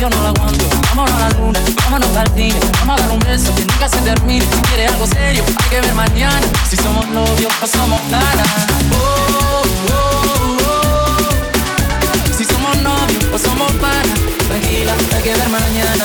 Yo no lo aguanto. Vámonos a la luna, vámonos al cine. Vamos a dar un beso que nunca se termine. Si algo serio, hay que ver mañana. Si somos novios o somos ganas. Oh, oh, oh. Si somos novios o somos panas. Tranquila, hay que ver mañana.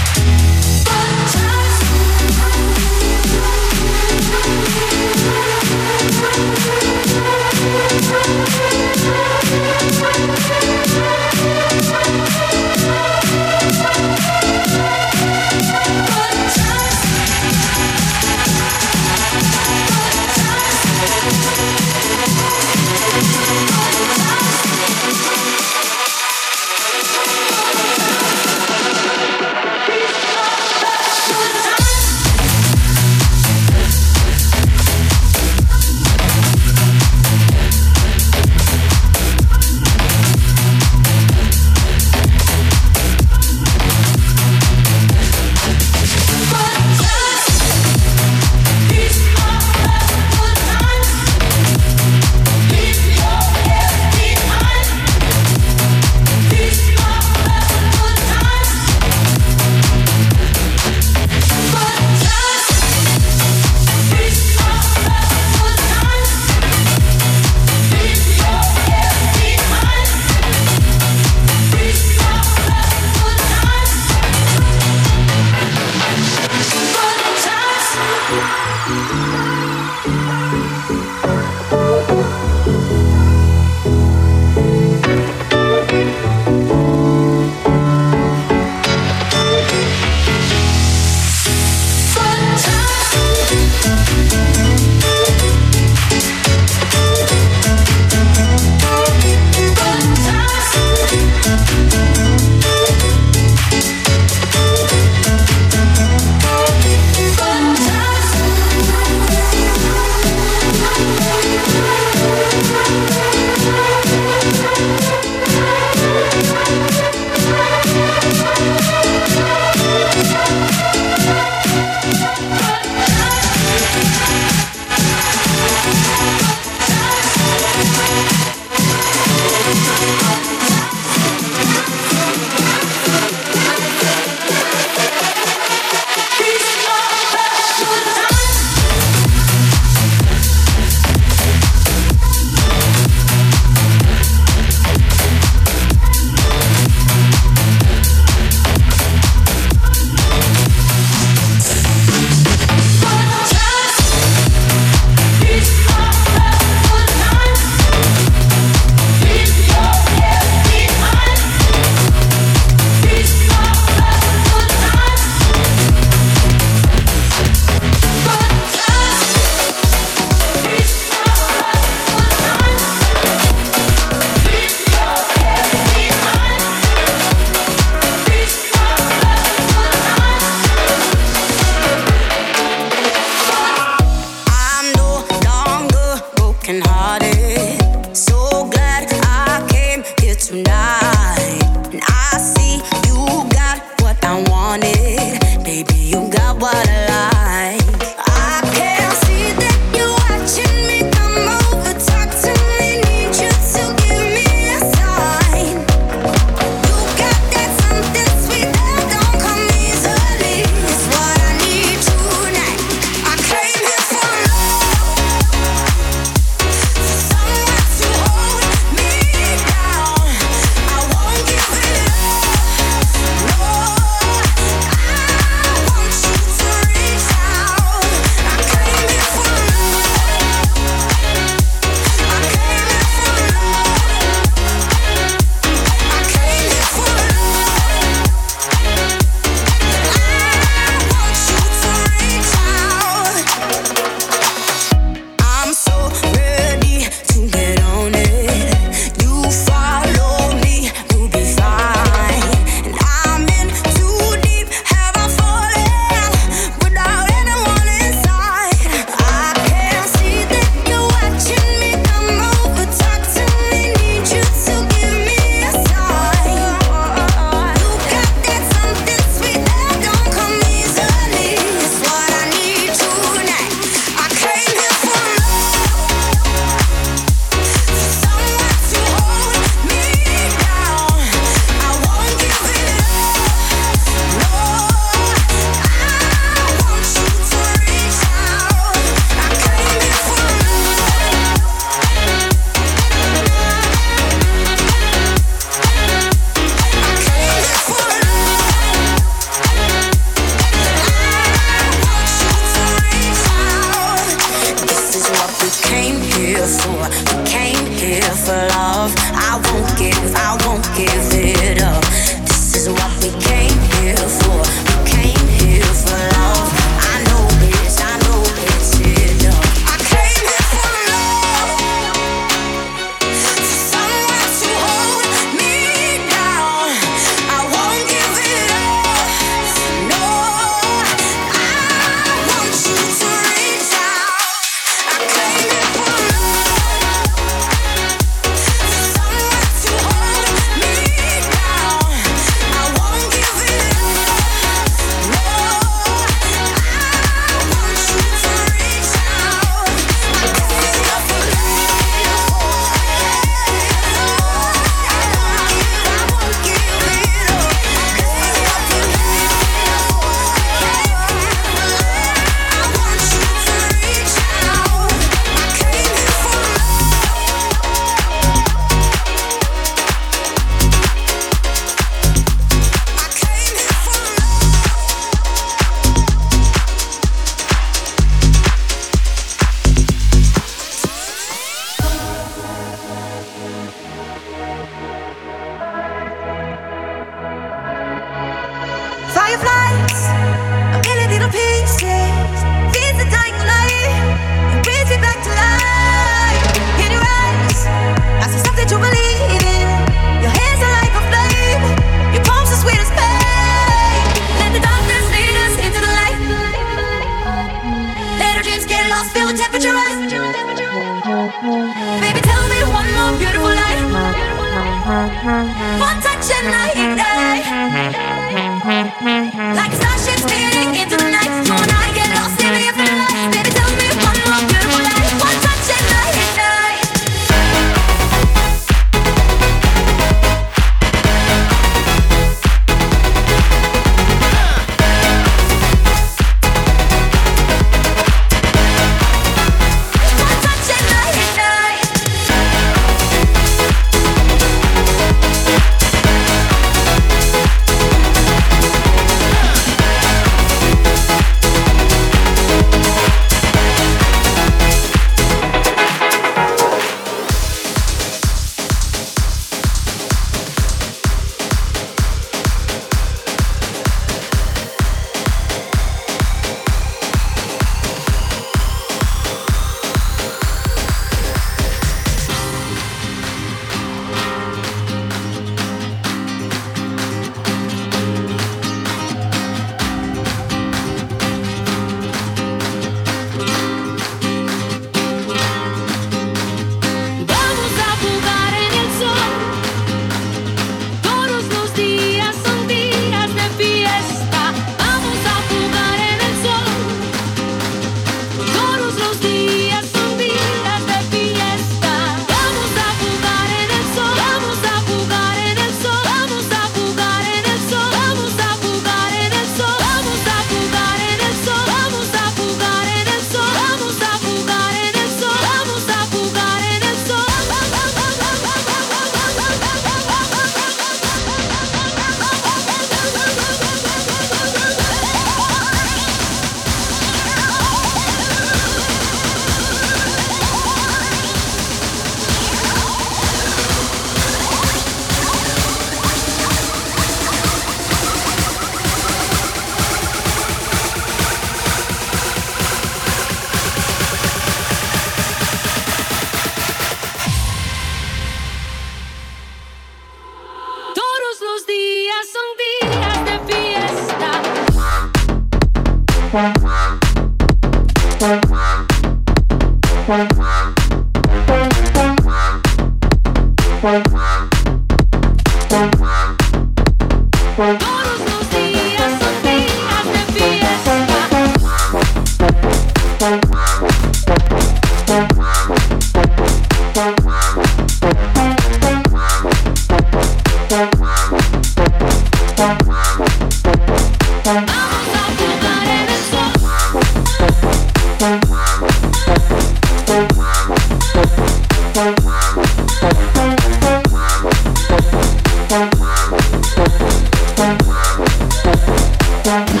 Trying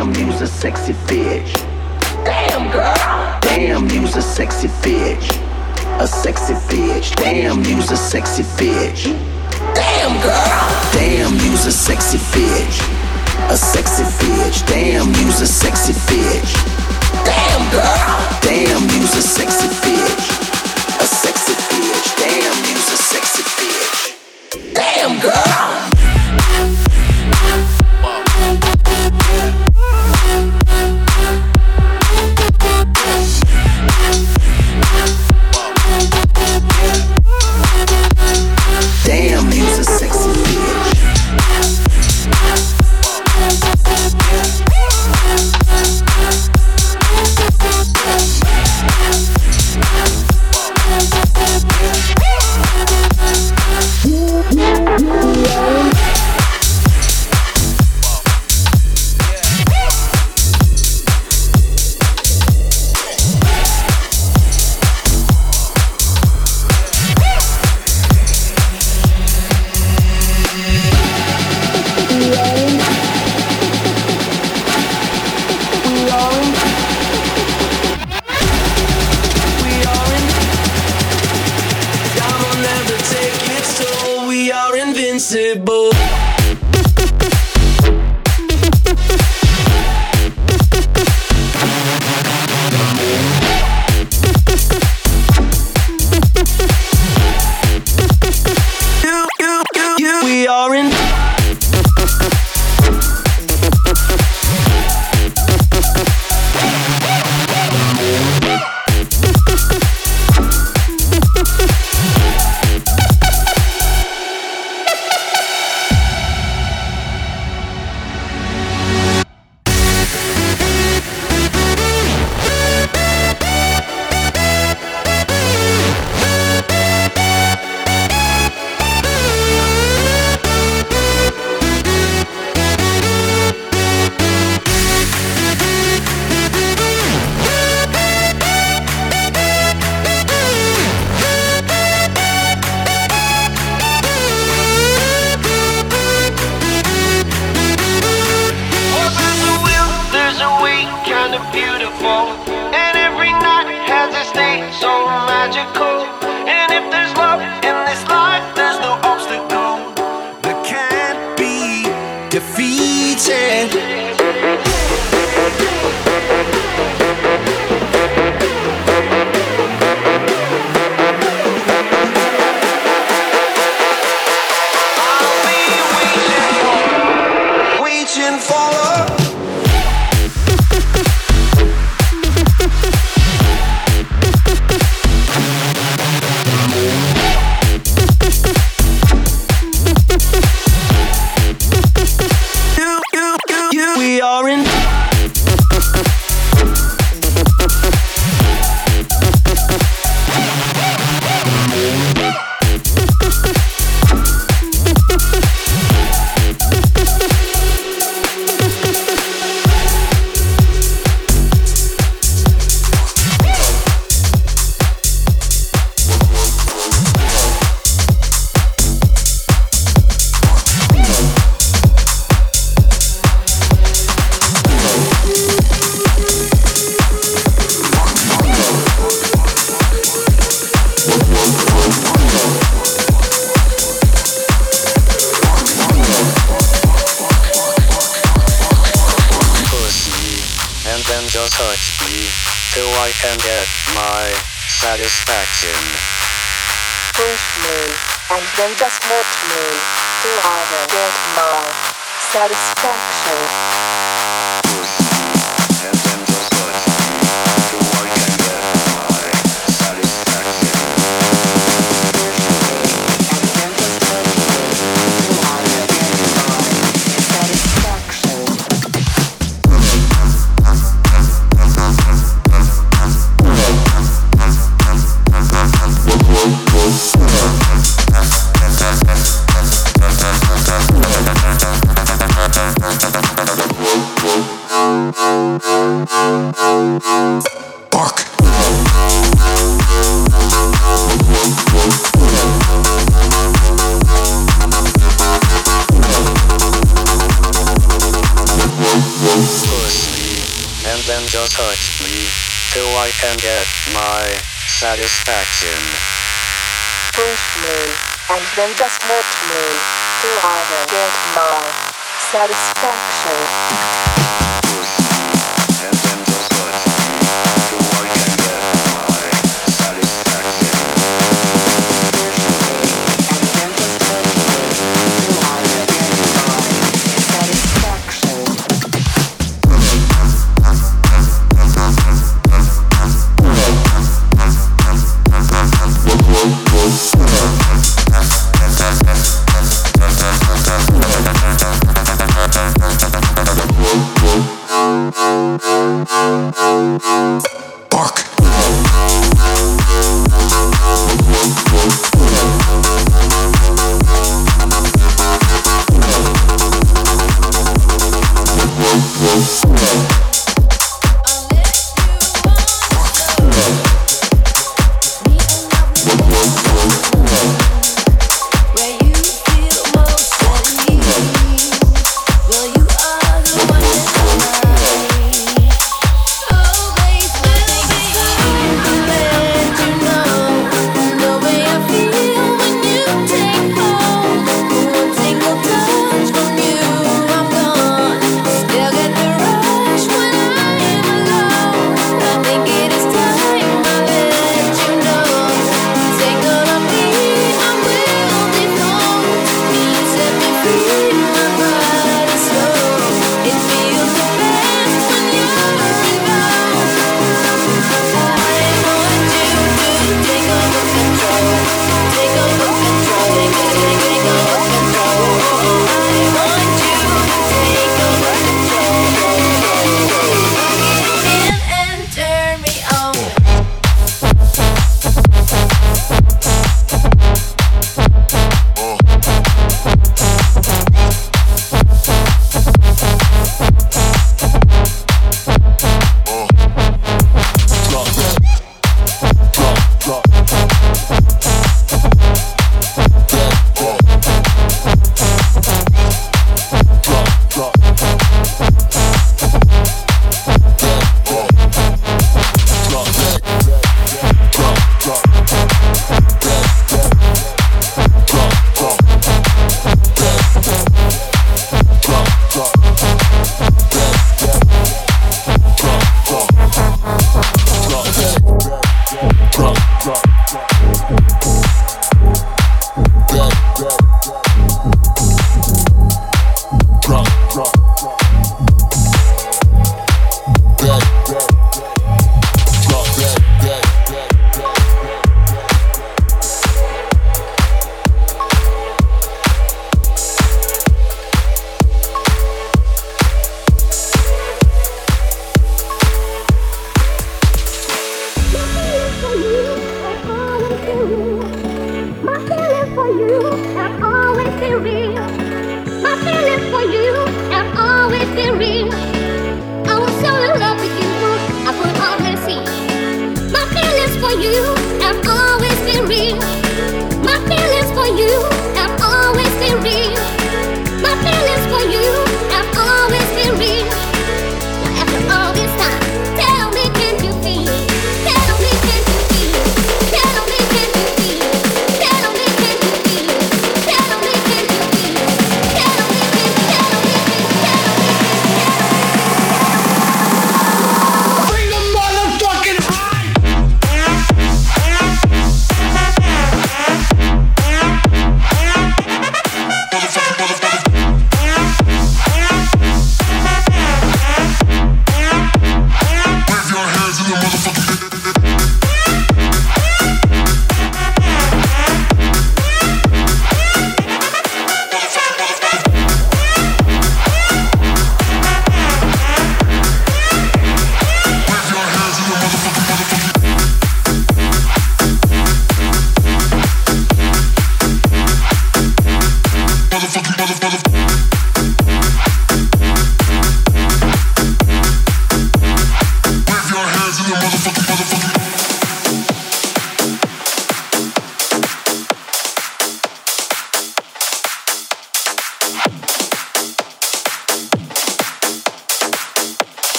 Damn, you's a sexy bitch. Damn, girl. Damn, you's a sexy bitch. A sexy bitch. Damn, you's a sexy bitch. Damn, girl. Damn, you's a sexy bitch. A sexy bitch. Damn, you's a sexy bitch. Damn, girl. Damn, you's a sexy bitch. A sexy bitch. Damn, you's a sexy bitch. Damn, girl. my satisfaction. Push me, and then just hurt me till I get my satisfaction.